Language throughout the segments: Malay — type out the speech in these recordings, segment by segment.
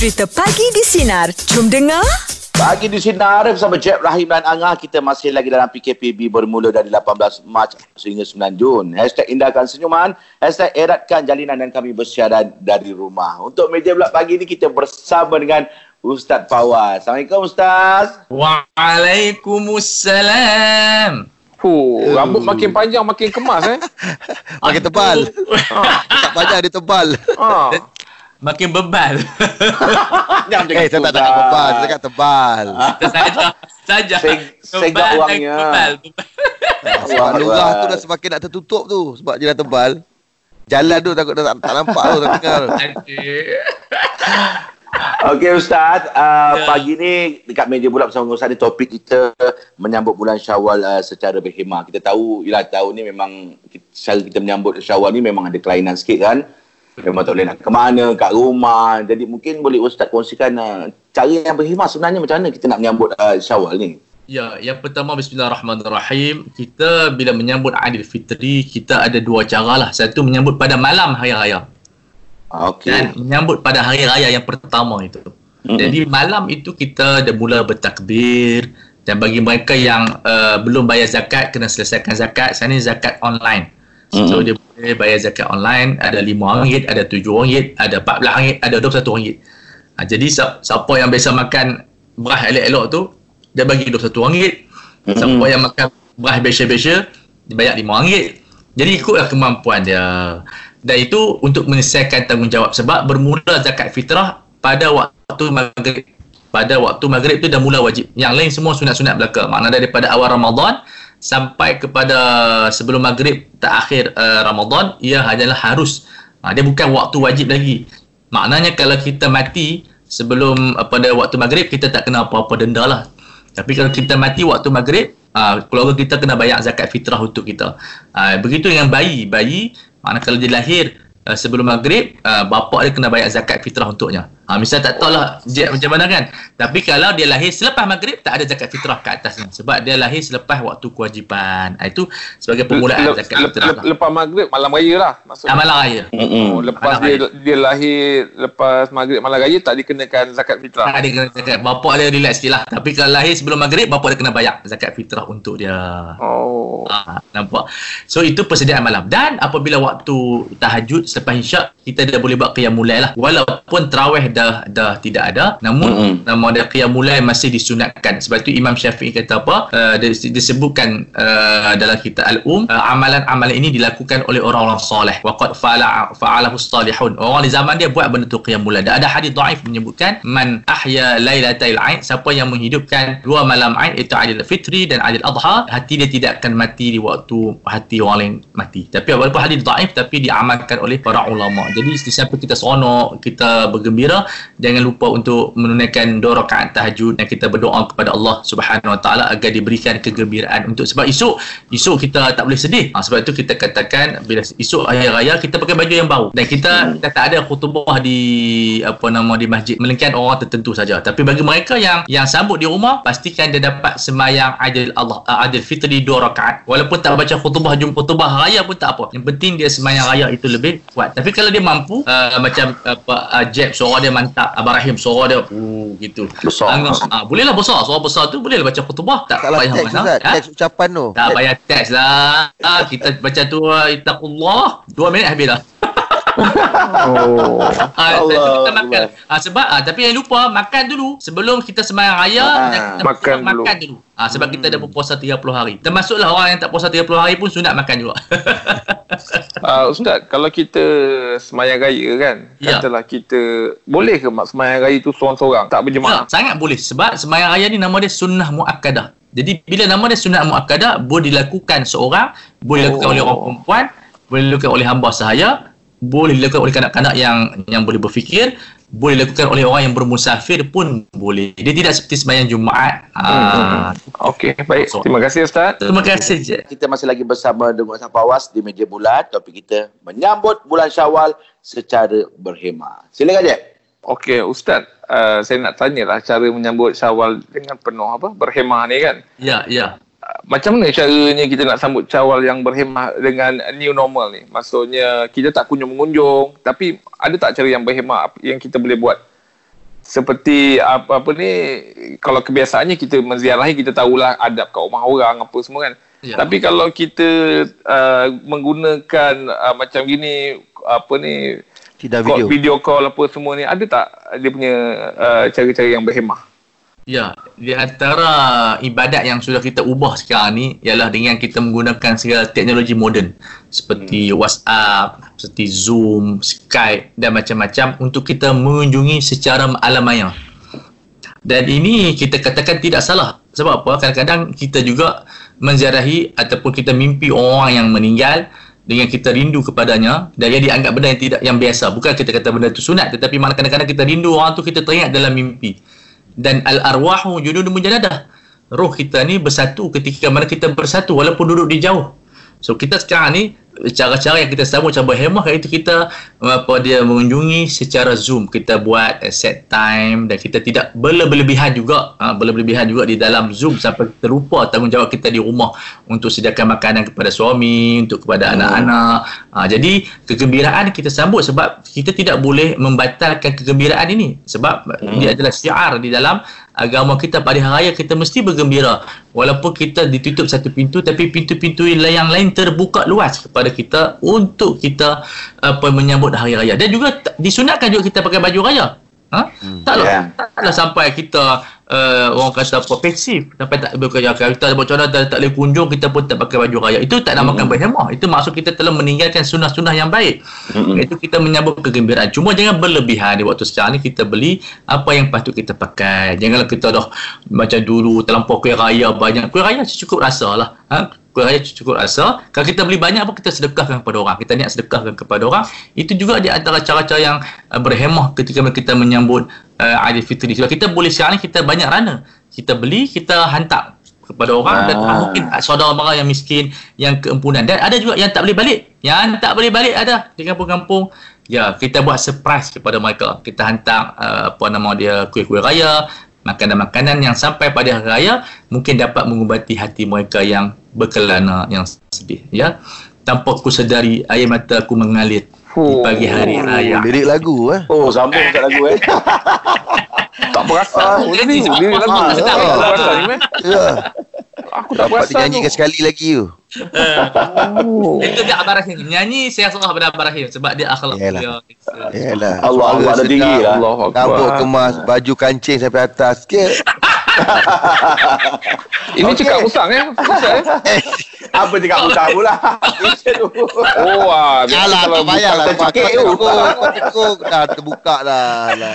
Cerita Pagi di Sinar. Jom dengar. Pagi di Sinar bersama Jeb Rahim dan Angah. Kita masih lagi dalam PKPB bermula dari 18 Mac sehingga 9 Jun. Hashtag indahkan senyuman. Hashtag eratkan jalinan dan kami bersiaran dari rumah. Untuk meja bulat pagi ini kita bersama dengan Ustaz Fawaz. Assalamualaikum Ustaz. Waalaikumsalam. Fuh, rambut makin panjang makin kemas eh. Makin tebal. tak panjang dia tebal. Ha. Makin bebal. Jangan Eh, saya tak cakap tebal. Saya cakap tebal. saja. Saja. Seg- segak Bebal. Bebal. Sebab lurah tu dah semakin nak tertutup tu. Sebab dia dah tebal. Jalan tu takut dah tak, tak nampak tu. Tak. Aduh. Okey Ustaz, uh, Ya. pagi ni dekat meja bulat bersama Ustaz ni topik kita menyambut bulan Syawal uh, secara berhemah. Kita tahu ialah tahun ni memang kita, cara kita menyambut Syawal ni memang ada kelainan sikit kan. Memang tak boleh nak ke mana, kat rumah. Jadi mungkin boleh Ustaz kongsikan uh, cara yang berhemah sebenarnya macam mana kita nak menyambut uh, Syawal ni. Ya, yang pertama Bismillahirrahmanirrahim. Kita bila menyambut Aidilfitri, kita ada dua cara lah. Satu menyambut pada malam hari raya. Ah, Okey. Dan menyambut pada hari raya yang pertama itu. Mm-mm. Jadi malam itu kita dah mula bertakbir dan bagi mereka yang uh, belum bayar zakat kena selesaikan zakat. Sekarang ni zakat online. So Mm-mm. dia boleh bayar zakat online ada RM5, ada RM7, ada RM14, ada RM21. Ha, jadi si- siapa yang biasa makan beras elok-elok tu dia bagi RM21. Mm-mm. Siapa yang makan beras biasa-biasa dia bayar RM5. Jadi ikutlah kemampuan dia. Dan itu untuk menyelesaikan tanggungjawab sebab bermula zakat fitrah pada waktu maghrib. Pada waktu maghrib tu dah mula wajib. Yang lain semua sunat-sunat belaka. Makna daripada awal Ramadan sampai kepada sebelum maghrib terakhir uh, Ramadan ia hanyalah harus. Ha, dia bukan waktu wajib lagi. Maknanya kalau kita mati sebelum uh, pada waktu maghrib kita tak kena apa-apa denda lah. Tapi kalau kita mati waktu maghrib, uh, keluarga kita kena bayar zakat fitrah untuk kita. Uh, begitu dengan bayi. Bayi, makna kalau dia lahir uh, sebelum maghrib, uh, bapa dia kena bayar zakat fitrah untuknya. Ha, misal tak tahu lah Jack macam mana kan. Tapi kalau dia lahir selepas maghrib, tak ada zakat fitrah ke atasnya. Sebab dia lahir selepas waktu kewajipan. Ha, itu sebagai permulaan Le- zakat le- fitrah. le- lah. lepas maghrib malam raya lah maksudnya. Ah, malam raya. Mm-mm. Oh, lepas Malam dia dia lahir lepas maghrib malam raya tak dikenakan zakat fitrah. Tak ada kena zakat. Bapak dia relax sikit lah. Tapi kalau lahir sebelum maghrib, bapak dia kena bayar zakat fitrah untuk dia. Oh. Ha, nampak. So itu persediaan malam. Dan apabila waktu tahajud selepas isyak kita dah boleh buat qiyamul lail lah. Walaupun tarawih dah dah tidak ada, namun Mm-mm. nama dia qiyamul lail masih disunatkan. Sebab itu Imam Syafi'i kata apa? Uh, dis- disebutkan uh, dalam kitab Al-Um, uh, amalan-amalan ini dilakukan oleh orang-orang soleh. Waqad fa'ala fa'alahu salihun. Orang di zaman dia buat benda tu qiyamul lail. Dan ada hadis dhaif menyebutkan man ahya lailatal aid, siapa yang menghidupkan dua malam aid itu Aidil Fitri dan Aidil Adha, hati dia tidak akan mati di waktu hati orang lain mati. Tapi walaupun hadis dhaif tapi diamalkan oleh para ulama. Jadi di samping kita seronok, kita bergembira, jangan lupa untuk menunaikan dua rakaat tahajud dan kita berdoa kepada Allah Subhanahu Wa Taala agar diberikan kegembiraan untuk sebab esok esok kita tak boleh sedih. Ha, sebab itu kita katakan bila esok hari raya kita pakai baju yang baru dan kita kita tak ada khutbah di apa nama di masjid melainkan orang tertentu saja. Tapi bagi mereka yang yang sambut di rumah pastikan dia dapat sembahyang Aidil Allah uh, Aidil Fitri dua rakaat. Walaupun tak baca khutbah jumpa khutbah raya pun tak apa. Yang penting dia sembahyang raya itu lebih kuat. Tapi kalau dia mampu uh, macam apa uh, Jeb suara dia mantap, Abang Rahim suara dia uh, gitu. Besar. Angah, ah, bolehlah besar. Suara besar tu bolehlah baca khutbah. Tak Taklah payah teks mana. Ha? Teks ucapan tu. Tak payah teks lah. Ah, kita baca tu Ittaqullah. Dua minit habis dah. Oh. Ah, Allah kita Allah. makan. Ah, sebab ah, tapi jangan lupa makan dulu sebelum kita sembahyang raya Ah, kita makan dulu. makan dulu. Ah, sebab kita dah berpuasa 30 hari. Termasuklah orang yang tak puasa 30 hari pun sunat makan juga. Uh, Ustaz, kalau kita semayang raya kan, Ya. katalah kita boleh ke mak semayang raya tu seorang-seorang, tak ya, berjemaah? sangat boleh sebab sembahyang raya ni nama dia sunnah muakkadah. Jadi bila nama dia sunnah muakkadah boleh dilakukan seorang, boleh dilakukan Oh. oleh orang perempuan, boleh dilakukan oleh hamba sahaya, boleh dilakukan oleh kanak-kanak yang yang boleh berfikir, boleh dilakukan oleh orang yang bermusafir pun boleh. Dia tidak seperti sembahyang Jumaat. Ah, Okey, baik. So- Terima kasih Ustaz. Terima kasih je. Kita masih lagi bersama dengan Ustaz Fawaz di meja bulat. Topik kita menyambut bulan Syawal secara berhemah. Silakan je. Okey, Ustaz. Uh, saya nak tanyalah cara menyambut Syawal dengan penuh apa? Berhemah ni kan. Ya, ya. Macam mana caranya kita nak sambut Syawal yang berhemah dengan new normal ni? Maksudnya kita tak kunjung mengunjung, tapi ada tak cara yang berhemah yang kita boleh buat? seperti apa apa ni kalau kebiasaannya kita menziarahi kita tahulah adab kat rumah orang apa semua kan. Ya. Tapi kalau kita uh, menggunakan uh, macam gini apa ni Tidak call, video. video call apa semua ni ada tak dia punya uh, cara-cara yang berhemah? Ya, di antara ibadat yang sudah kita ubah sekarang ni ialah dengan kita menggunakan segala teknologi moden seperti WhatsApp, seperti Zoom, Skype dan macam-macam untuk kita mengunjungi secara alam maya. Dan ini kita katakan tidak salah. Sebab apa? Kadang-kadang kita juga menziarahi ataupun kita mimpi orang yang meninggal dengan kita rindu kepadanya dan ia dianggap benda yang tidak yang biasa. Bukan kita kata benda itu sunat tetapi mana kadang-kadang kita rindu orang tu kita teringat dalam mimpi. Dan al-arwahu junudun mujanadah. Roh kita ni bersatu ketika mana kita bersatu walaupun duduk di jauh. So kita sekarang ni cara-cara yang kita sambut cara berhemah iaitu kita apa dia mengunjungi secara Zoom. Kita buat uh, set time dan kita tidak berlebihan juga uh, berlebihan juga di dalam Zoom sampai kita lupa tanggungjawab kita di rumah untuk sediakan makanan kepada suami, untuk kepada anak-anak. Uh, jadi kegembiraan kita sambut sebab kita tidak boleh membatalkan kegembiraan ini sebab hmm. dia adalah syiar di dalam agama kita pada hari raya kita mesti bergembira. Walaupun kita ditutup satu pintu tapi pintu-pintu yang lain terbuka luas kepada kita untuk kita apa menyambut hari raya. Dan juga disunatkan juga kita pakai baju raya ha? Hmm, taklah yeah. taklah sampai kita uh, orang kata apa pasif sampai tak bekerja kita buat contoh tak, tak boleh kunjung kita pun tak pakai baju raya. Itu tak namakan hmm. berhemah itu maksud kita telah meninggalkan sunnah-sunnah yang baik. Mm-mm. itu kita menyambut kegembiraan. Cuma jangan berlebihan di waktu sekarang ni. Kita beli apa yang patut kita pakai. Janganlah kita dah macam dulu terlampau kuih raya banyak. Kuih raya cukup rasa lah. Ha? Kuih raya cukup rasa. Kalau kita beli banyak pun kita sedekahkan kepada orang. Kita niat sedekahkan kepada orang. Itu juga di antara cara-cara yang uh, berhemah ketika kita menyambut uh, Aidilfitri sebab kita boleh sekarang ni kita banyak rana kita beli kita hantar kepada orang dan Ah. mungkin saudara mara yang miskin yang keempunan dan ada juga yang tak boleh balik. Yang tak boleh balik ada di kampung-kampung. Ya kita buat surprise kepada mereka. Kita hantar uh, apa nama dia kuih-kuih raya makanan-makanan yang sampai pada hari raya mungkin dapat mengubati hati mereka yang berkelana yang sedih ya tanpa ku sedari air mata aku mengalir di pagi hari raya Oh, lirik lagu eh. Oh, sambung kat lagu eh. Tak berasa. Oh, jadi, ni dia lagu. ah, Tak berasa ni, meh. Ya. Aku tak Dapat berasa. dinyanyikan tu. sekali lagi tu. Oh. itu dia Abah Rahim nyanyi saya serah pada Abah Rahim sebab dia akhlak Yalah. dia Yalah. Allah, Allah, Suara ada tinggi lah. Allah Akbar. Rambut kemas, baju kancing sampai atas sikit. Ini Okey. cakap usang eh. Usang eh. Apa cakap usah pula? Oh, wah. biasa Alah, tak payahlah. Kau tercekik tu. tekuk, kau tekuk. Dah terbuka dah.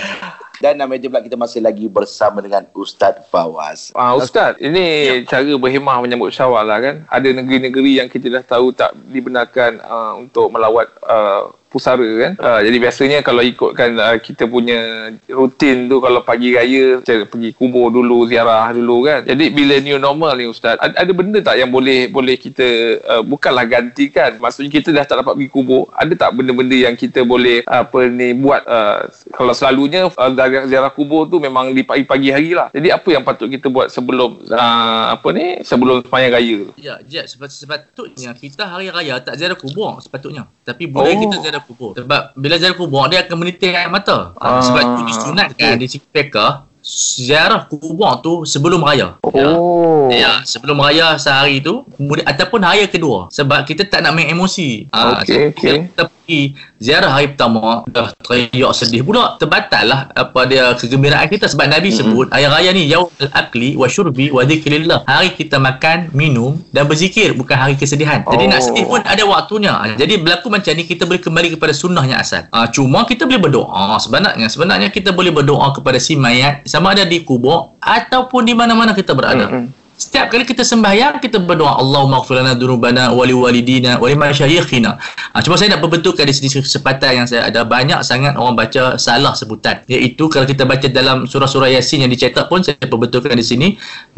Dan nama meja pula kita masih lagi bersama dengan Ustaz Fawaz. Ah, Ustaz, ini cara berhemah menyambut syawal lah kan. Ada negeri-negeri yang kita dah tahu tak dibenarkan uh, untuk melawat uh, pusara kan. Uh, jadi biasanya kalau ikutkan uh, kita punya rutin tu kalau pagi raya macam pergi kubur dulu, ziarah dulu kan. Jadi bila new normal ni Ustaz, ada, ada benda tak yang boleh boleh kita uh, bukanlah gantikan. Maksudnya kita dah tak dapat pergi kubur. Ada tak benda-benda yang kita boleh apa ni buat uh, kalau selalunya uh, ziarah, kubur tu memang di pagi-pagi hari lah. Jadi apa yang patut kita buat sebelum uh, apa ni sebelum sembahyang raya tu? Ya, sepat, sepatutnya kita hari raya tak ziarah kubur sepatutnya. Tapi boleh Oh. kita ziarah kubur. Sebab bila ziarah kubur dia akan menitik air mata. Ah. Ah. Sebab itu disunatkan di segi fiqah ziarah kubur tu sebelum raya. Ya. Oh. Ya, sebelum raya sehari tu kemudian ataupun hari kedua sebab kita tak nak main emosi. Ah, Okey, so, okey. Kita pergi ziarah hari pertama dah teriak sedih pula terbatal lah apa dia kegembiraan kita sebab Nabi Mhm. sebut hari raya ni yaumul akli wa syurbi wa dzikrillah. Hari kita makan, minum dan berzikir bukan hari kesedihan. Jadi nak Oh. sedih pun ada waktunya. Jadi berlaku macam ni kita boleh kembali kepada sunnah yang asal. Ah, cuma kita boleh berdoa sebenarnya sebenarnya kita boleh berdoa kepada si mayat sama ada di kubur ataupun di mana-mana kita berada. Mm-mm. Setiap kali kita sembahyang kita berdoa Allahumma ighfir lana dzunubana wa liwalidina wa limasyayikhina. Ha, cuma saya nak perbetulkan di sini kesempatan yang saya ada banyak sangat orang baca salah sebutan. Iaitu kalau kita baca dalam surah-surah Yasin yang dicetak pun saya perbetulkan di sini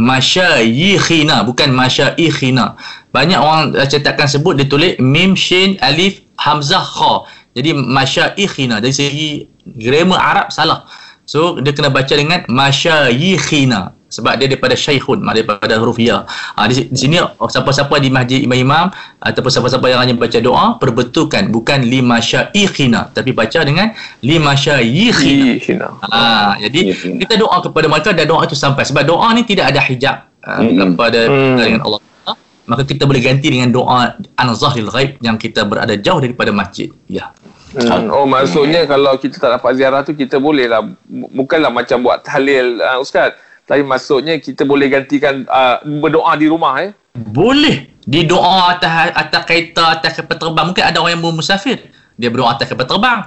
masyayikhina bukan masyayikhina. Banyak orang cetakan sebut dia tulis mim shin alif hamzah kha. Jadi masyayikhina dari segi grammar Arab salah. So dia kena baca dengan masyayikhina sebab dia daripada syekhun mak daripada huruf ya ha, di, di sini oh, siapa-siapa di masjid imam-imam ataupun siapa-siapa yang hanya baca doa perbetulkan bukan lima syaikhina tapi baca dengan lima syaikhina Hina. ha, jadi Yikhina. kita doa kepada mereka dan doa itu sampai. Sebab doa ni tidak ada hijab kepada Mm. dengan Allah maka kita boleh ganti dengan doa an zahril ghaib yang kita berada jauh daripada masjid. Ya. Hmm. Oh maksudnya kalau kita tak dapat ziarah tu kita boleh lah bu- bukanlah macam buat tahlil uh, ustaz tapi maksudnya kita boleh gantikan uh, berdoa di rumah eh boleh di doa atas atas kereta atas kapal terbang mungkin ada orang yang bermusafir dia berdoa atas kapal terbang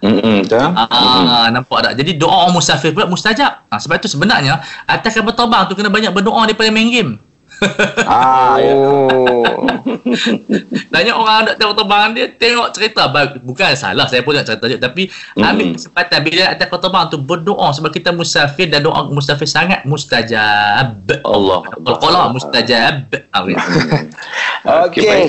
Hmm, betul. Ah, nampak tak? Jadi doa orang musafir pula mustajab. Ah, sebab itu sebenarnya atas kapal terbang tu kena banyak berdoa daripada main game. Ah, ya. oh Banyak orang ada tengok terbang dia tengok cerita bukan salah saya pun nak cerita je tapi Mm-mm. ambil kesempatan bila atas kapal terbang tu berdoa sebab kita musafir dan doa musafir sangat mustajab. Allah. Al-Qalam mustajab. Ya. Okey. Okay.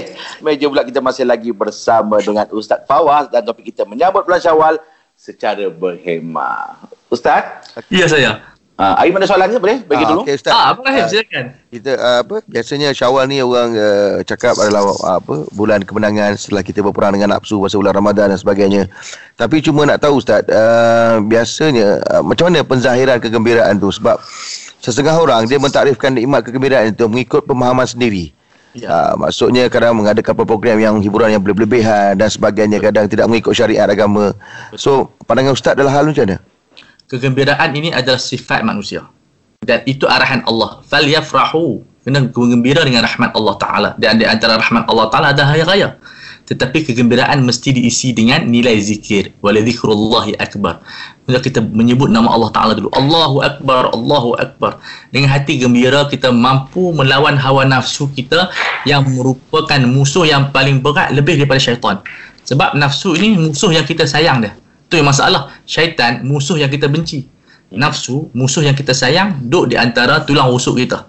Meja pula kita masih lagi bersama dengan Ustaz Fawaz dan topik kita menyambut bulan Syawal secara berhemah. Ustaz, Ya saya. Uh, Aim ada soalan ke boleh? Bagi Ah, dulu. Okey Ustaz. Ah, Abang Rahim Ah, silakan. kita uh, apa biasanya Syawal ni orang uh, cakap adalah uh, apa bulan kemenangan setelah kita berperang dengan nafsu masa bulan Ramadan dan sebagainya. Tapi cuma nak tahu Ustaz, uh, biasanya uh, macam mana penzahiran kegembiraan tu sebab setengah orang dia mentakrifkan nikmat kegembiraan itu mengikut pemahaman sendiri. Ya. Uh, maksudnya kadang mengadakan program yang hiburan yang berlebihan dan sebagainya kadang tidak mengikut syariat agama. So pandangan Ustaz dalam hal macam mana? Kegembiraan ini adalah sifat manusia. Dan itu arahan Allah. Falyafrahu. Kena bergembira dengan rahmat Allah taala. Dan di antara rahmat Allah taala ada hari raya. Tetapi kegembiraan mesti diisi dengan nilai zikir. Waladzikrullahi akbar. Bila kita menyebut nama Allah taala dulu. Allahu akbar Allahu akbar. Dengan hati gembira kita mampu melawan hawa nafsu kita yang merupakan musuh yang paling berat lebih daripada syaitan. Sebab nafsu ini musuh yang kita sayang dia itu yang masalah. Syaitan musuh yang kita benci. Nafsu musuh yang kita sayang duduk di antara tulang rusuk kita.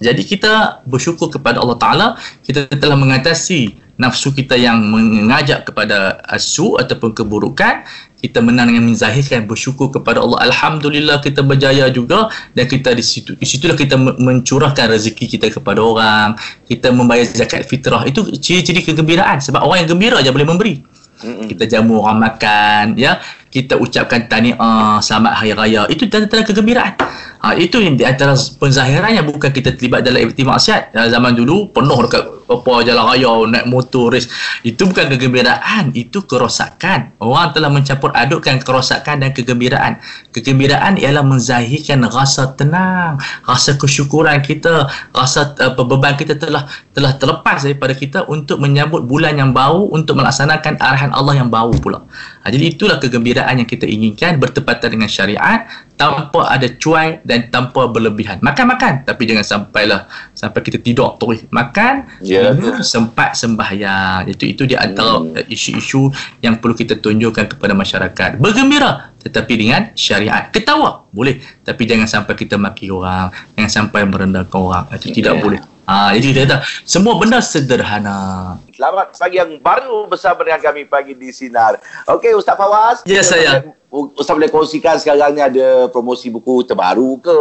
Jadi kita bersyukur kepada Allah Ta'ala kita telah mengatasi nafsu kita yang mengajak kepada asu ataupun keburukan kita menang dengan menzahirkan bersyukur kepada Allah Alhamdulillah kita berjaya juga dan kita di situ di situlah kita men- mencurahkan rezeki kita kepada orang kita membayar zakat fitrah itu ciri-ciri kegembiraan sebab orang yang gembira je boleh memberi Kita jamu orang makan ya. Kita ucapkan tahniah selamat hari raya. Itu tanda-tanda kegembiraan. Ha, itu yang di antara penzahirannya bukan kita terlibat dalam aktiviti maksiat. Zaman dulu penuh dekat apa jalan raya naik motor race. Itu bukan kegembiraan itu kerosakan. Orang telah mencampur adukkan kerosakan dan kegembiraan. Kegembiraan ialah menzahirkan rasa tenang rasa kesyukuran kita rasa uh, beban kita telah telah terlepas daripada kita untuk menyambut bulan yang baru untuk melaksanakan arahan Allah yang baru pula. Ha, jadi itulah kegembiraan yang kita inginkan bertepatan dengan syariat tanpa ada cuai dan tanpa berlebihan. Makan-makan tapi jangan sampailah sampai kita tidur terus makan minum sempat sembahyang. Itu itu di antara Hmm. hmm. isu-isu yang perlu kita tunjukkan kepada masyarakat. Bergembira tetapi dengan syariat. Ketawa boleh. Tapi jangan sampai kita maki orang jangan sampai merendahkan orang. Itu tidak Ya. boleh Ah, jadi kita kata semua benda sederhana. Selamat pagi yang baru bersama dengan kami pagi di Sinar. Okey Ustaz Fawaz. Ya, saya. Ustaz boleh kongsikan sekarang ni ada promosi buku terbaru ke?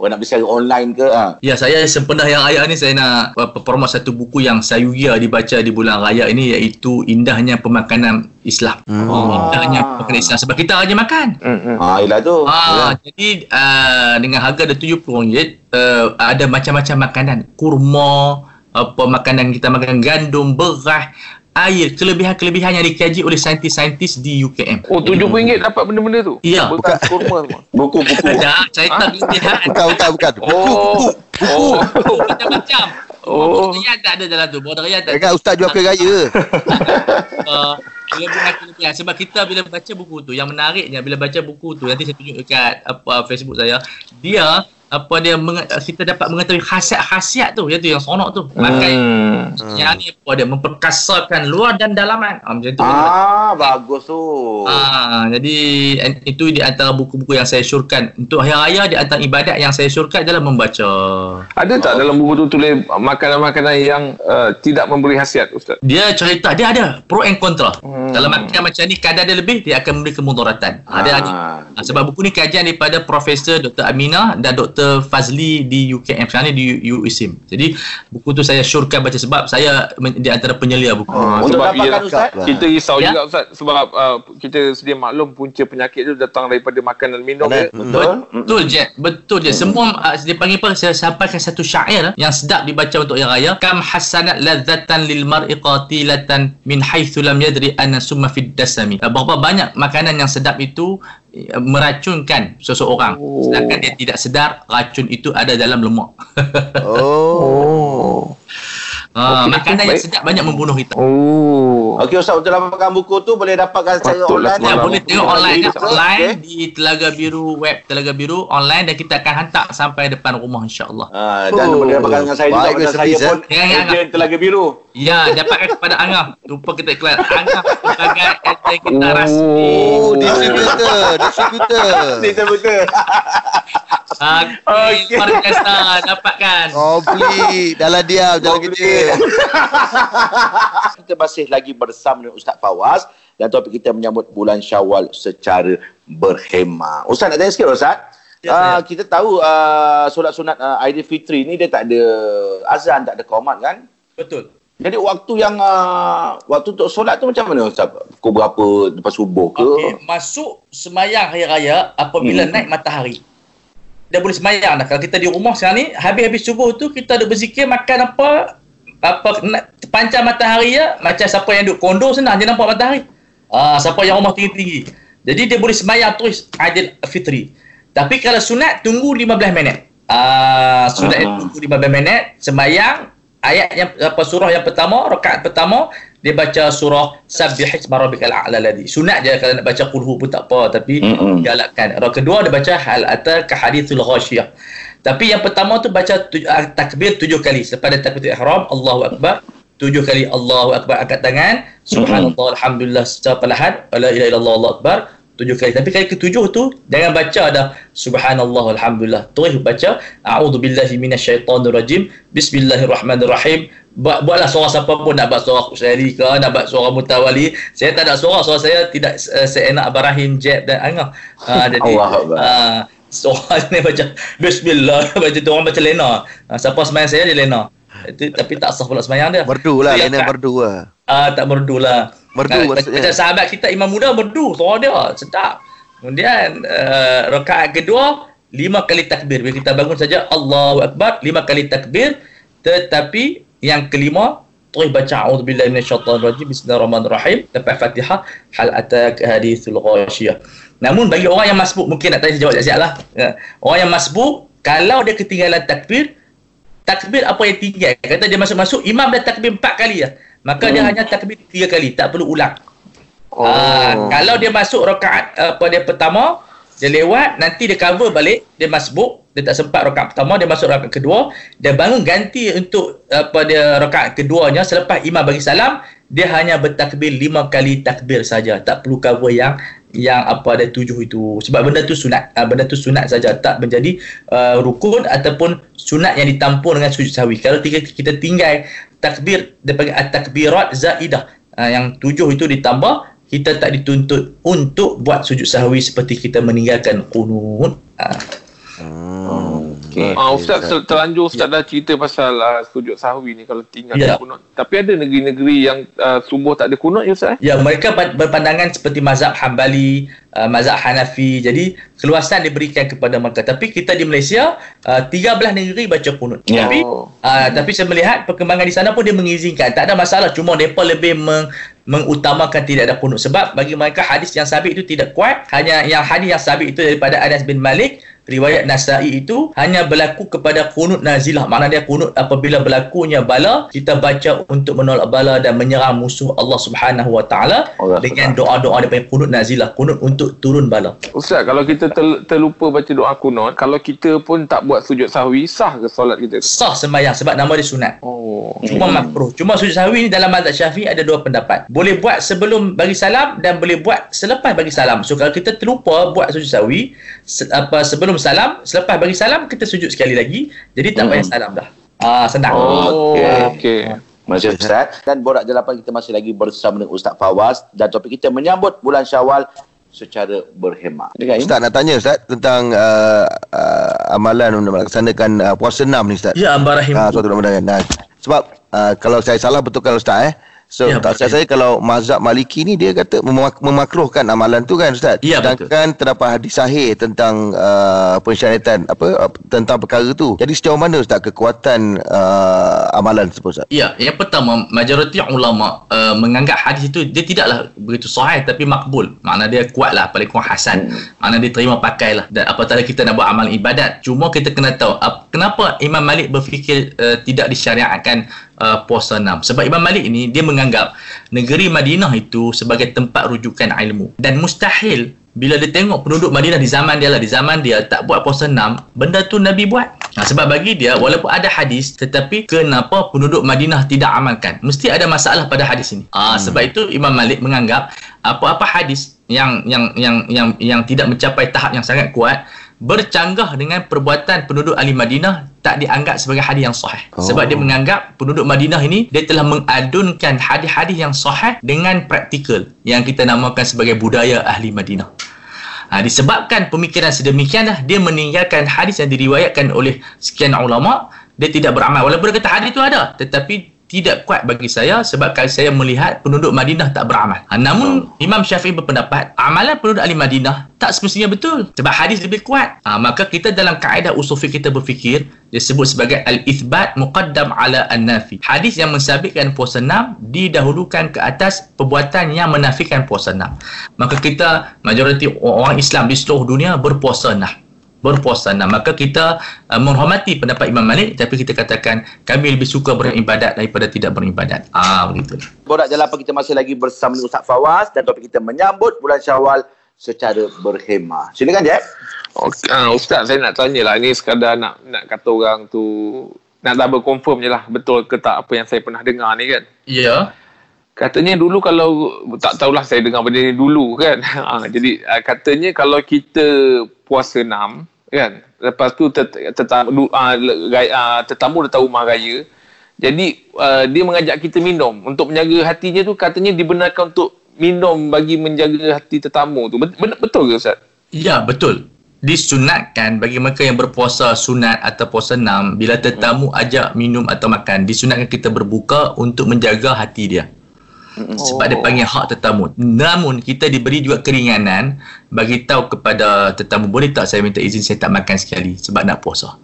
Orang nak secara online ke? Ha. Ya, saya sempena yang raya ni saya nak promote satu buku yang saya ya dibaca di bulan raya ini iaitu Indahnya Pemakanan Islam. Hmm. Oh. Indahnya Pemakanan Islam sebab kita rajin makan. Hmm. Ha, yelah tu. Ah, jadi uh, dengan harga dia RM70 uh, ada macam-macam makanan, kurma, apa makanan kita makan gandum, beras, air, kelebihan-kelebihan yang dikaji oleh saintis-saintis di UKM. Oh RM7 dapat benda-benda tu? Ya. Bukan kurma semua. Buku-buku. Ada cerita kelebihan. Bukan, bukan, bukan. Oh. Oh. Macam-macam. Oh. Border Ryan tak ada dalam tu. Border Ryan tak ada. Jangan Ustaz jual kuih raya. uh, kelebihan-kelebihan sebab kita bila baca buku tu yang menariknya bila baca buku tu nanti saya tunjuk dekat apa Facebook saya dia apa dia menge- kita dapat mengetahui khasiat-khasiat tu iaitu yang sonok tu makan Hmm. yang ni apa dia memperkasakan luar dan dalaman ah, macam tu Ah, bagus tu. Ah, jadi itu di antara buku-buku yang saya syorkan untuk hari raya di antara ibadat yang saya syorkan adalah membaca. Ada tak dalam buku tu tulis makanan-makanan yang uh, tidak memberi khasiat Ustaz? Dia cerita dia ada pro and contra. Hmm. Kalau makan macam ni kadar dia lebih dia akan memberi kemudaratan. Ah. Dia ada. Ah. Ah, sebab buku ni kajian daripada Profesor Dr. Aminah dan Dr. Dr. Fazli di UKM sekarang ni di UISIM. Jadi buku tu saya syorkan baca sebab saya di antara penyelia buku. Untuk sebab dapatkan ia- Ustaz? Kita risau Ya. juga Ustaz sebab uh, kita sedia maklum punca penyakit tu datang daripada makan dan minum Makanan. ya. Betul? Betul je, betul je. Semua uh, dia panggil apa? Saya sampaikan satu syair uh, yang sedap dibaca untuk yang raya. Kam hasanat ladzatan lil mar'i qatilatan min haitsu lam yadri anna summa fid dasami. Uh, berapa banyak makanan yang sedap itu meracunkan seseorang. Oh. Sedangkan dia tidak sedar racun itu ada dalam lemak. Oh. Oh. uh, Okey, makanan yang baik. sedap banyak membunuh kita. Oh. Okey Ustaz untuk dapatkan buku tu boleh dapatkan secara Patutlah online. Ya, boleh tengok online kan? online di Telaga Biru web Telaga Biru online dan kita akan hantar sampai depan rumah insya-Allah. Ah, dan Oh. boleh dapatkan dengan saya juga Baik, pasal saya pun? Ya, ya, Telaga Biru. Ya, dapatkan kepada Angah. Lupa kita iklan. Angah sebagai ejen kita Oh. rasmi. Oh, distributor, distributor. Betul. Okey, luar biasa dapatkan. Komplit. Dalam diam, jalan kerja. kita masih lagi bersama dengan Ustaz Fawaz dan topik kita menyambut bulan Syawal secara berhemah. Ustaz nak tanya sikit Ustaz. Ya, uh, kita tahu uh, solat sunat uh, Aidilfitri ni dia tak ada azan, tak ada qomat kan? Betul. Jadi waktu yang uh, waktu untuk solat tu macam mana Ustaz? Pukul berapa lepas subuh ke? Okey, masuk semayang hari raya apabila Hmm. naik matahari. Dah boleh semayang dah. Kalau kita di rumah sekarang ni, habis-habis subuh tu kita ada berzikir makan apa apa nak pancar matahari ya macam siapa yang duduk kondo senang je nampak matahari. Ah, siapa yang rumah tinggi-tinggi. Jadi dia boleh semayang terus Aidil Fitri. Tapi kalau sunat tunggu 15 minit. Ah, sunat Ah. uh tunggu 15 minit semayang ayat yang apa surah yang pertama rakaat pertama dia baca surah sabbih rabbikal a'la ladzi. Sunat je kalau nak baca qul hu pun tak apa tapi Mm-mm. galakkan. Rakaat kedua dia baca hal ataka hadithul ghashiyah. Tapi yang pertama tu baca tuj- ah, takbir tujuh kali. Selepas takbir ihram, Allahu Akbar. Tujuh kali Allahu Akbar angkat tangan. Subhanallah, Alhamdulillah secara perlahan. La ilaha illallah, Allahu Akbar. Tujuh kali. Tapi kali ketujuh tu, jangan baca dah. Subhanallah, Alhamdulillah. Terus baca. A'udhu billahi minasyaitanir rajim. Bismillahirrahmanirrahim. Buat, buatlah suara siapa pun nak buat suara Kusyairi ke, nak buat suara Mutawali. Saya tak ada suara, suara saya tidak uh, seenak Abarahim, Jeb dan Angah. Uh, jadi, uh, Seorang ni baca Bismillah Baca tu orang baca lena ha, Siapa semayang saya dia lena itu, Tapi tak sah pula semayang dia Merdu lah, Itu yang lainnya tak- merdu lah. Ah tak merdu lah Merdu Ah, maksudnya. Macam sahabat kita Imam Muda merdu Suara dia sedap Kemudian uh, Rakaat kedua Lima kali takbir Bila kita bangun saja Allahu Akbar Lima kali takbir Tetapi Yang kelima Terus baca A'udzubillahi minasyaitanirrajim Bismillahirrahmanirrahim Lepas Fatihah Hal atak hadithul ghashiyah Namun bagi orang yang masbuk Mungkin nak tanya jawab siap-siap lah Ya. Orang yang masbuk Kalau dia ketinggalan takbir takbir apa yang tinggal. Kata dia masuk-masuk, imam dah takbir empat kali lah. Maka dia hanya takbir tiga kali. Tak perlu ulang. Oh. Ah, kalau dia masuk rakaat apa dia pertama, dia lewat, nanti dia cover balik, dia masbuk, dia tak sempat rakaat pertama, dia masuk rakaat kedua, dia bangun ganti untuk apa dia rakaat keduanya selepas imam bagi salam, dia hanya bertakbir lima kali takbir saja. Tak perlu cover yang yang apa ada tujuh itu. Sebab benda tu sunat. Uh, benda tu sunat saja. Tak menjadi uh, rukun ataupun sunat yang ditampung dengan sujud sahwi. Kalau kita, kita tinggal takbir dia panggil at-takbirat zaidah. Uh, yang tujuh itu ditambah kita tak dituntut untuk buat sujud sahwi seperti kita meninggalkan qunut uh, Hmm. Okey. Ah, Ustaz ter- terlanjur Ustaz dah cerita pasal uh, sujud sahwi ni kalau tinggal Ya. kunut. Tapi ada negeri-negeri yang uh, subuh tak ada kunut ya Ustaz? eh? Ya, mereka pa- berpandangan seperti mazhab Hambali, uh, mazhab Hanafi. Jadi, keluasan diberikan kepada mereka. Tapi kita di Malaysia, uh, 13 negeri baca kunut. Ya. Tapi, Oh. uh, tapi saya melihat perkembangan di sana pun dia mengizinkan. Tak ada masalah. Cuma mereka lebih meng, mengutamakan tidak ada kunut. Sebab bagi mereka hadis yang sabit itu tidak kuat. Hanya yang hadis yang sabit itu daripada Anas bin Malik riwayat Nasai itu hanya berlaku kepada kunut nazilah. Makna dia kunut apabila berlakunya bala, kita baca untuk menolak bala dan menyerang musuh Allah Subhanahu Wa Taala dengan doa-doa daripada kunut nazilah, kunut untuk turun bala. Ustaz, kalau kita ter- terlupa baca doa kunut, kalau kita pun tak buat sujud sahwi, sah ke solat kita? Sah sembahyang sebab nama dia sunat. Oh. Cuma makruh. Cuma sujud sahwi ni dalam mazhab Syafi'i ada dua pendapat. Boleh buat sebelum bagi salam dan boleh buat selepas bagi salam. So kalau kita terlupa buat sujud sahwi se- apa sebelum salam, selepas bagi salam kita sujud sekali lagi. Jadi tak payah Hmm. salam dah. Ah senang. Oh, Okey. okey. Terima kasih Ustaz. Dan Borak Jalapan kita masih lagi bersama dengan Ustaz Fawaz dan topik kita menyambut bulan Syawal secara berhemah. Dengar Ustaz nak tanya Ustaz tentang uh, uh, amalan untuk melaksanakan uh, puasa enam ni Ustaz. Ya, Amba Rahim. Ah, suatu Ramadan. Nah, sebab uh, kalau saya salah betulkan Ustaz eh. So, Ya, tak betul. saya kalau mazhab Maliki ni dia kata memak- memakruhkan amalan tu kan Ustaz. Ya, betul. Sedangkan terdapat hadis sahih tentang uh, pensyariatan apa uh, tentang perkara tu. Jadi sejauh mana Ustaz kekuatan uh, amalan tersebut Ustaz? Ya, yang pertama, majoriti ulama uh, menganggap hadis itu dia tidaklah begitu sahih tapi makbul. Makna dia kuatlah, paling kurang hasan. Makna dia terima pakailah. Dan apatah kita nak buat amal ibadat. Cuma kita kena tahu ap, kenapa Imam Malik berfikir uh, tidak disyariatkan uh, puasa enam. Sebab Imam Malik ini dia menganggap negeri Madinah itu sebagai tempat rujukan ilmu. Dan mustahil bila dia tengok penduduk Madinah di zaman dia lah, di zaman dia tak buat puasa enam, benda tu Nabi buat. Ha, sebab bagi dia, walaupun ada hadis, tetapi kenapa penduduk Madinah tidak amalkan? Mesti ada masalah pada hadis ini. Ha, Sebab itu Imam Malik menganggap apa-apa hadis yang yang yang yang yang tidak mencapai tahap yang sangat kuat, bercanggah dengan perbuatan penduduk ahli Madinah tak dianggap sebagai hadis yang sahih. Oh. Sebab dia menganggap penduduk Madinah ini dia telah mengadunkan hadis-hadis yang sahih dengan praktikal yang kita namakan sebagai budaya ahli Madinah. Ha, disebabkan pemikiran sedemikianlah dia meninggalkan hadis yang diriwayatkan oleh sekian ulama dia tidak beramal walaupun dia kata hadis itu ada tetapi tidak kuat bagi saya sebab kalau saya melihat penduduk Madinah tak beramal. Ha, namun Imam Syafi'i berpendapat amalan penduduk ahli Madinah tak semestinya betul sebab hadis lebih kuat. Ha, maka kita dalam kaedah usul fiqh kita berfikir disebut sebagai al-ithbat muqaddam ala an-nafi. Hadis yang mensabitkan puasa enam didahulukan ke atas perbuatan yang menafikan puasa enam. Maka kita majoriti orang Islam di seluruh dunia berpuasa enam berpuasa enam. Maka kita uh, menghormati pendapat Imam Malik tapi kita katakan kami lebih suka beribadat daripada tidak beribadat. Ah begitu. Borak Jalan Apa kita masih lagi bersama dengan Ustaz Fawaz dan topik kita menyambut bulan Syawal secara berhemah. Silakan Jeb. Okay, uh, Ustaz saya nak tanya lah. Ini sekadar nak nak kata orang tu nak double confirm je lah betul ke tak apa yang saya pernah dengar ni kan. Ya. Katanya dulu kalau tak tahulah saya dengar benda ni dulu kan. ha, jadi uh, katanya kalau kita puasa enam kan. Lepas tu tet, tetamu uh, raya, uh, tetamu datang rumah raya. Jadi uh, dia mengajak kita minum untuk menjaga hatinya tu katanya dibenarkan untuk minum bagi menjaga hati tetamu tu. Bet- ben- betul ke Ustaz? Ya, betul. Disunatkan bagi mereka yang berpuasa sunat atau puasa enam bila tetamu ajak minum atau makan, disunatkan kita berbuka untuk menjaga hati dia. Sebab dia panggil hak tetamu. Namun kita diberi juga keringanan bagi tahu kepada tetamu boleh tak saya minta izin saya tak makan sekali sebab nak puasa.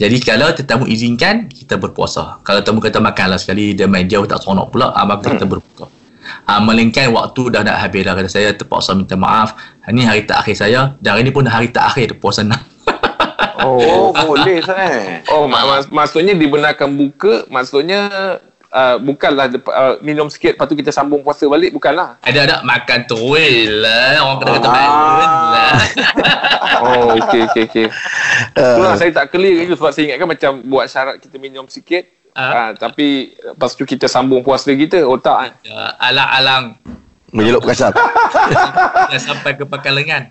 Jadi kalau tetamu izinkan kita berpuasa. Kalau tetamu kata makanlah sekali dia main jauh tak seronok pula ah, maka kita berbuka. Ah, melainkan waktu dah nak habis dah kata saya terpaksa minta maaf. Ini hari terakhir saya dan hari ini pun hari terakhir puasa enam. Oh, boleh Ustaz. Oh, mak- mak- maksudnya dibenarkan buka, maksudnya uh, bukanlah uh, minum sikit lepas tu kita sambung puasa balik, bukanlah. Ada-ada makan terus lah. Orang kena kata Ah. balun lah. Oh, okey okey okey. Uh, Itulah saya tak clear itu sebab saya ingatkan macam buat syarat kita minum sikit. Ah. Ah, tapi lepas tu kita sambung puasa kita, oh tak kan? Ya, alang-alang menjeluk kasar. dah sampai ke pakal lengan.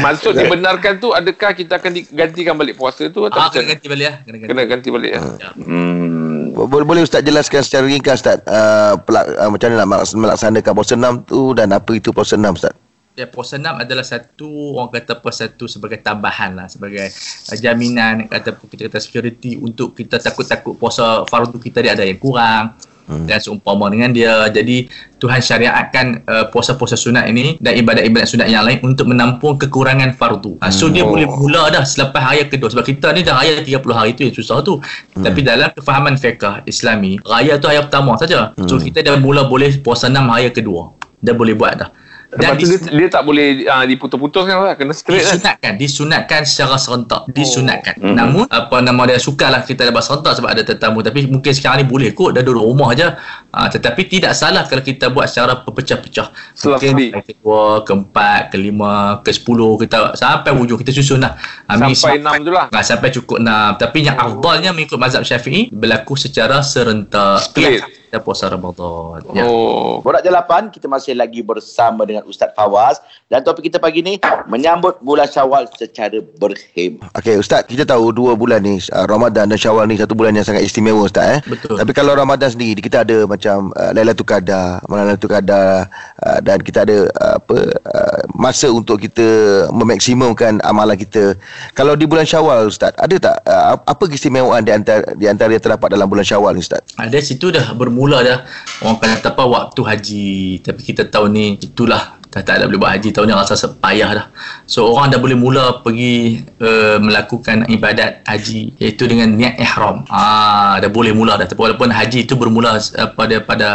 Maksud dibenarkan tu adakah kita akan digantikan balik puasa tu atau Ah, kena ganti balik lah. Kena ganti. kena ganti balik ya? Hmm. Boleh, boleh Ustaz jelaskan secara ringkas Ustaz uh, pelak, uh, macam mana nak melaks- melaksanakan puasa enam tu dan apa itu puasa enam Ustaz? Ya, puasa enam adalah satu orang kata apa satu sebagai tambahan lah sebagai uh, jaminan ataupun kita kata security untuk kita takut-takut puasa fardu kita dia ada yang kurang hmm. dan seumpama dengan dia jadi Tuhan syariatkan uh, puasa-puasa sunat ini dan ibadat-ibadat sunat yang lain untuk menampung kekurangan fardu. Ha, so dia Oh. boleh mula dah selepas raya kedua sebab kita ni dah raya 30 hari tu yang susah tu. Hmm. Tapi dalam kefahaman fiqh Islami, raya tu hari pertama saja. So kita dah mula boleh puasa enam hari kedua. Dah boleh buat dah. Lepas tu dia, dia tak boleh uh, diputus-putuskan lah, kena straight kan? disunatkan disunatkan secara serentak. Disunatkan. Hmm. namun apa nama dia sukarlah kita dapat serentak sebab ada tetamu. Tapi mungkin sekarang ni boleh kot dah duduk rumah aja ha, tetapi tidak salah kalau kita buat secara berpecah-pecah Setelah mungkin kedua keempat kelima ke sepuluh kita sampai hujung kita susun lah. Ha, Sampai enam tu lah. Ha, sampai cukup enam. Tapi yang afdalnya mengikut mazhab syafi'i berlaku secara serentak. Straight. Kita puasa Ramadan. Ya. Oh. Borak Jalapan, kita masih lagi bersama dengan Ustaz Fawaz dan topik kita pagi ni menyambut bulan Syawal secara berhemah. Okey Ustaz, kita tahu dua bulan ni uh, Ramadan dan Syawal ni satu bulan yang sangat istimewa Ustaz eh. Betul. Tapi kalau Ramadan sendiri kita ada macam uh, Lailatul Qadar, malam Lailatul Qadar uh, dan kita ada uh, apa uh, masa untuk kita memaksimumkan amalan kita. Kalau di bulan Syawal Ustaz, ada tak uh, apa keistimewaan di antara di antara yang terdapat dalam bulan Syawal ni Ustaz? Dari situ dah bermula dah. Orang kata apa waktu haji. Tapi kita tahu ni itulah dah tak ada boleh buat haji tahun ni rasa payah dah. So orang dah boleh mula pergi uh, melakukan ibadat haji iaitu dengan niat ihram. Ah dah boleh mula dah. Walaupun haji itu bermula uh, pada pada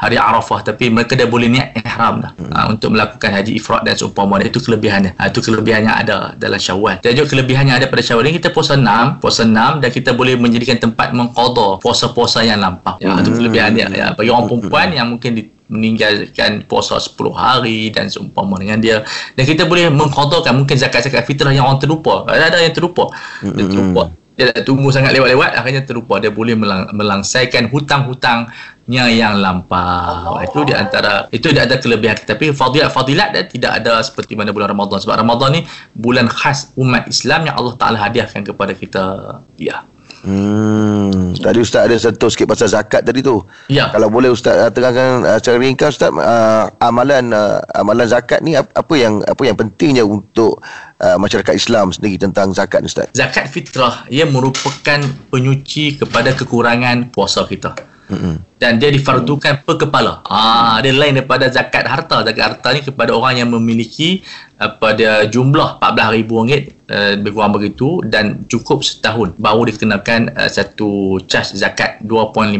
hari Arafah tapi mereka dah boleh niat ihram dah. Hmm. uh, untuk melakukan haji ifrad dan seumpama itu kelebihannya. Uh, itu kelebihan yang ada dalam Syawal. Dan juga kelebihan yang ada pada Syawal. Ni kita puasa 6 puasa 6 dan kita boleh menjadikan tempat mengqada puasa-puasa yang lampau. Ya itu kelebihan dia. Ya bagi orang perempuan yang mungkin di, meninggalkan puasa 10 hari dan seumpama dengan dia. Dan kita boleh mengkodokan mungkin zakat-zakat fitrah yang orang terlupa. Ada ada yang terlupa. Dia terlupa. Dia dah tunggu sangat lewat-lewat akhirnya terlupa. Dia boleh melang, melangsaikan hutang-hutangnya yang lampau. Itu di antara itu di antara kelebihan kita. Tapi fadilat-fadilat dia tidak ada seperti mana bulan Ramadan. Sebab Ramadan ni bulan khas umat Islam yang Allah Taala hadiahkan kepada kita. Ya Hmm, tadi Ustaz ada sentuh sikit pasal zakat tadi tu. Ya. Kalau boleh Ustaz uh, terangkan uh, secara ringkas Ustaz uh, amalan uh, amalan zakat ni ap- apa yang apa yang pentingnya untuk uh, masyarakat Islam sendiri tentang zakat ni Ustaz? zakat fitrah ia merupakan penyuci kepada kekurangan puasa kita. Hmm. Dan dia difardukan per kepala. Ah, dia lain daripada zakat harta. Zakat harta ni kepada orang yang memiliki uh, pada jumlah RM14,000 uh, lebih kurang begitu dan cukup setahun baru dikenakan uh, satu cas zakat 2.5%.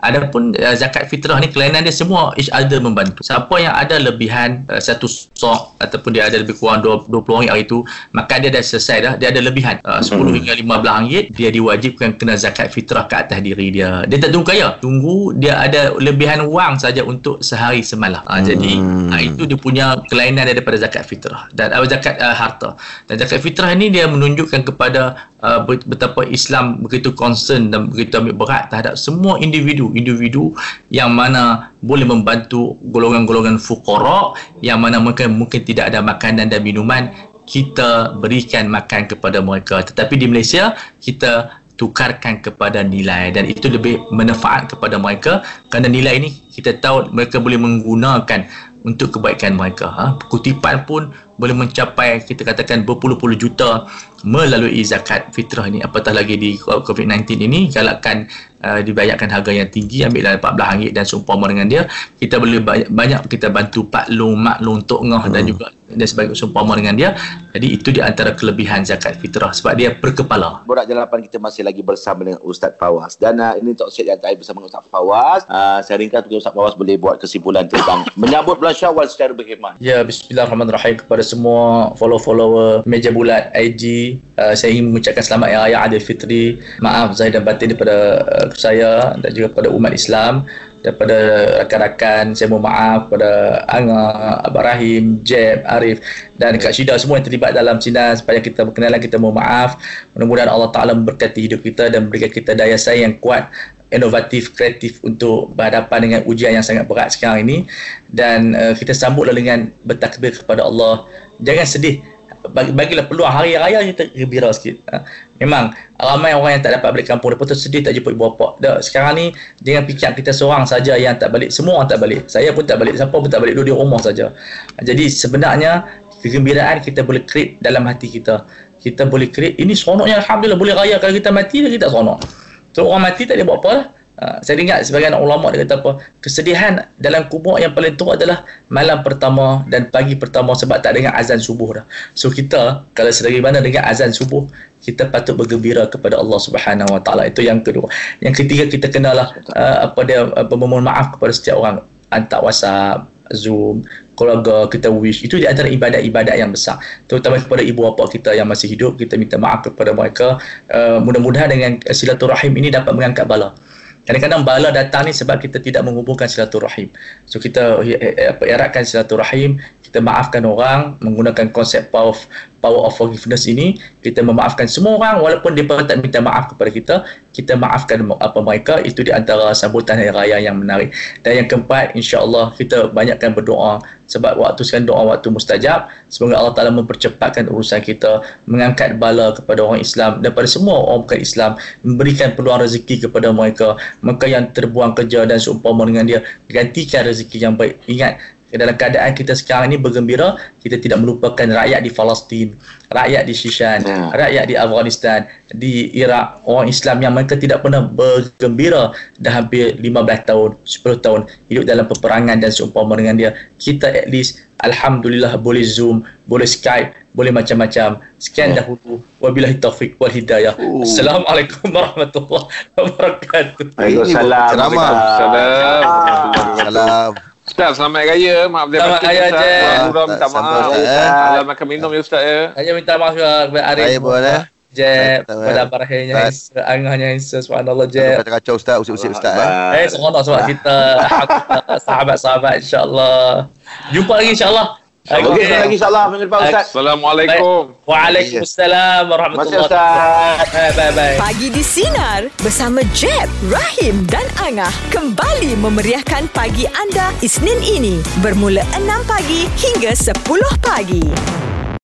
Adapun zakat fitrah ni kelainan dia semua each other membantu. Siapa yang ada lebihan satu sok ataupun dia ada lebih kurang RM20 hari itu, maka dia dah selesai dah, dia ada lebihan uh, 10 hingga RM15 dia diwajibkan kena zakat fitrah ke atas diri dia. Dia tak tunggu kaya, tunggu dia ada lebihan wang saja untuk sehari semalam. Ha, jadi Hmm. ha, itu dia punya kelainan daripada zakat fitrah dan uh, zakat uh, harta. Dan zakat fitrah ini dia menunjukkan kepada uh, bet- betapa Islam begitu concern dan begitu ambil berat terhadap semua individu-individu yang mana boleh membantu golongan-golongan fuqara yang mana mungkin mungkin tidak ada makanan dan minuman kita berikan makan kepada mereka tetapi di Malaysia kita tukarkan kepada nilai dan itu lebih manfaat kepada mereka kerana nilai ini kita tahu mereka boleh menggunakan untuk kebaikan mereka ha? kutipan pun boleh mencapai kita katakan berpuluh-puluh juta melalui zakat fitrah ini apatah lagi di COVID-19 ini galakkan uh, dibayarkan harga yang tinggi ambillah RM14 dan seumpama dengan dia. Kita boleh banyak, banyak kita bantu paklung maklung tok ngah dan juga dan sebagainya seumpama dengan dia. Jadi itu di antara kelebihan zakat fitrah sebab dia per kepala Borak Jalapan kita masih lagi bersama dengan Ustaz Fawaz. Dan uh, ini talk set yang terakhir bersama dengan Ustaz Fawaz. Uh, saya ringkas Ustaz Fawaz boleh buat kesimpulan tentang menyambut bulan Syawal secara berkhidmat. Ya, bismillahirrahmanirrahim. Kepada semua follow-follower Meja Bulat IG. Uh, saya ingin mengucapkan selamat Hari Raya Aidilfitri. Maaf zahir dan batin daripada uh, saya dan juga kepada umat Islam daripada rakan-rakan saya mohon maaf kepada Anga, Abang Rahim, Jeb, Arif dan Kak Syida semua yang terlibat dalam sinar supaya kita berkenalan kita mohon maaf mudah-mudahan Allah Ta'ala memberkati hidup kita dan berikan kita daya saing yang kuat inovatif, kreatif untuk berhadapan dengan ujian yang sangat berat sekarang ini. Dan uh, kita sambutlah dengan bertakbir kepada Allah. Jangan sedih. Bagi, bagilah peluang hari raya kita gembira sikit. Ha. memang ramai orang yang tak dapat balik kampung lepas tu sedih tak jumpa ibu bapa. Dah, sekarang ni jangan fikir kita seorang saja yang tak balik. Semua orang tak balik. Saya pun tak balik. Siapa pun tak balik. Duduk di rumah saja. Jadi sebenarnya kegembiraan kita boleh create dalam hati kita. Kita boleh create. Ini seronoknya Alhamdulillah boleh raya. Kalau kita mati kita seronok So orang mati tak boleh buat apa lah. Uh, saya ingat sebagian ulama dia kata apa kesedihan dalam kubur yang paling teruk adalah malam pertama dan pagi pertama sebab tak dengar azan subuh dah. So kita kalau sedari mana dengar azan subuh kita patut bergembira kepada Allah Subhanahu Wa Taala. Itu yang kedua. Yang ketiga kita kenalah uh, apa dia apa memohon maaf kepada setiap orang. Hantar WhatsApp Zoom keluarga kita wish. Itu di antara ibadat-ibadat yang besar. Terutama kepada ibu bapa kita yang masih hidup kita minta maaf kepada mereka. Uh, mudah-mudahan dengan silaturahim ini dapat mengangkat bala. Kadang-kadang bala datang ni sebab kita tidak menghubungkan silaturahim. So kita eratkan silaturahim kita maafkan orang menggunakan konsep power of, power of forgiveness ini. Kita memaafkan semua orang walaupun mereka tak minta maaf kepada kita. Kita maafkan apa mereka. Itu di antara sambutan hari raya yang menarik. Dan yang keempat insya-Allah kita banyakkan berdoa. Sebab waktu sekarang doa waktu mustajab semoga Allah Taala mempercepatkan urusan kita mengangkat bala kepada orang Islam daripada semua orang bukan Islam memberikan peluang rezeki kepada mereka. Mereka yang terbuang kerja dan seumpama dengan dia gantikan rezeki yang baik. Ingat dalam keadaan kita sekarang ini bergembira kita tidak melupakan rakyat di Palestin rakyat di Shishan Ya. rakyat di Afghanistan di Iraq orang Islam yang mereka tidak pernah bergembira dah hampir 15 tahun 10 tahun hidup dalam peperangan dan seumpama dengan dia kita at least Alhamdulillah boleh Zoom boleh Skype boleh macam-macam sekian Ya. dahulu wabillahi taufiq wal hidayah Oh. Assalamualaikum warahmatullahi wabarakatuh Waalaikumsalam. Ceramah. Assalamualaikum. Ustaz, selamat raya. Maaf dia Selamat raya, Ustaz. Minta maaf. Ustaz. Makan minum ya Ustaz ya. Saya minta maaf juga kepada Arif. Raya pun, eh. Jeb, Selamat pada barahnya angahnya Hansa, subhanallah Jeb. Kacau-kacau Ustaz, usik-usik Ustaz. eh. Eh, seronok sebab kita sahabat-sahabat insyaAllah. Jumpa lagi insyaAllah. Okey, okay. lagi insyaAllah minggu depan Ustaz. Assalamualaikum. Waalaikumsalam warahmatullahi Ustaz. Bye bye bye. Pagi di Sinar bersama Jeb, Rahim dan Angah kembali memeriahkan pagi anda Isnin ini bermula 6 pagi hingga 10 pagi.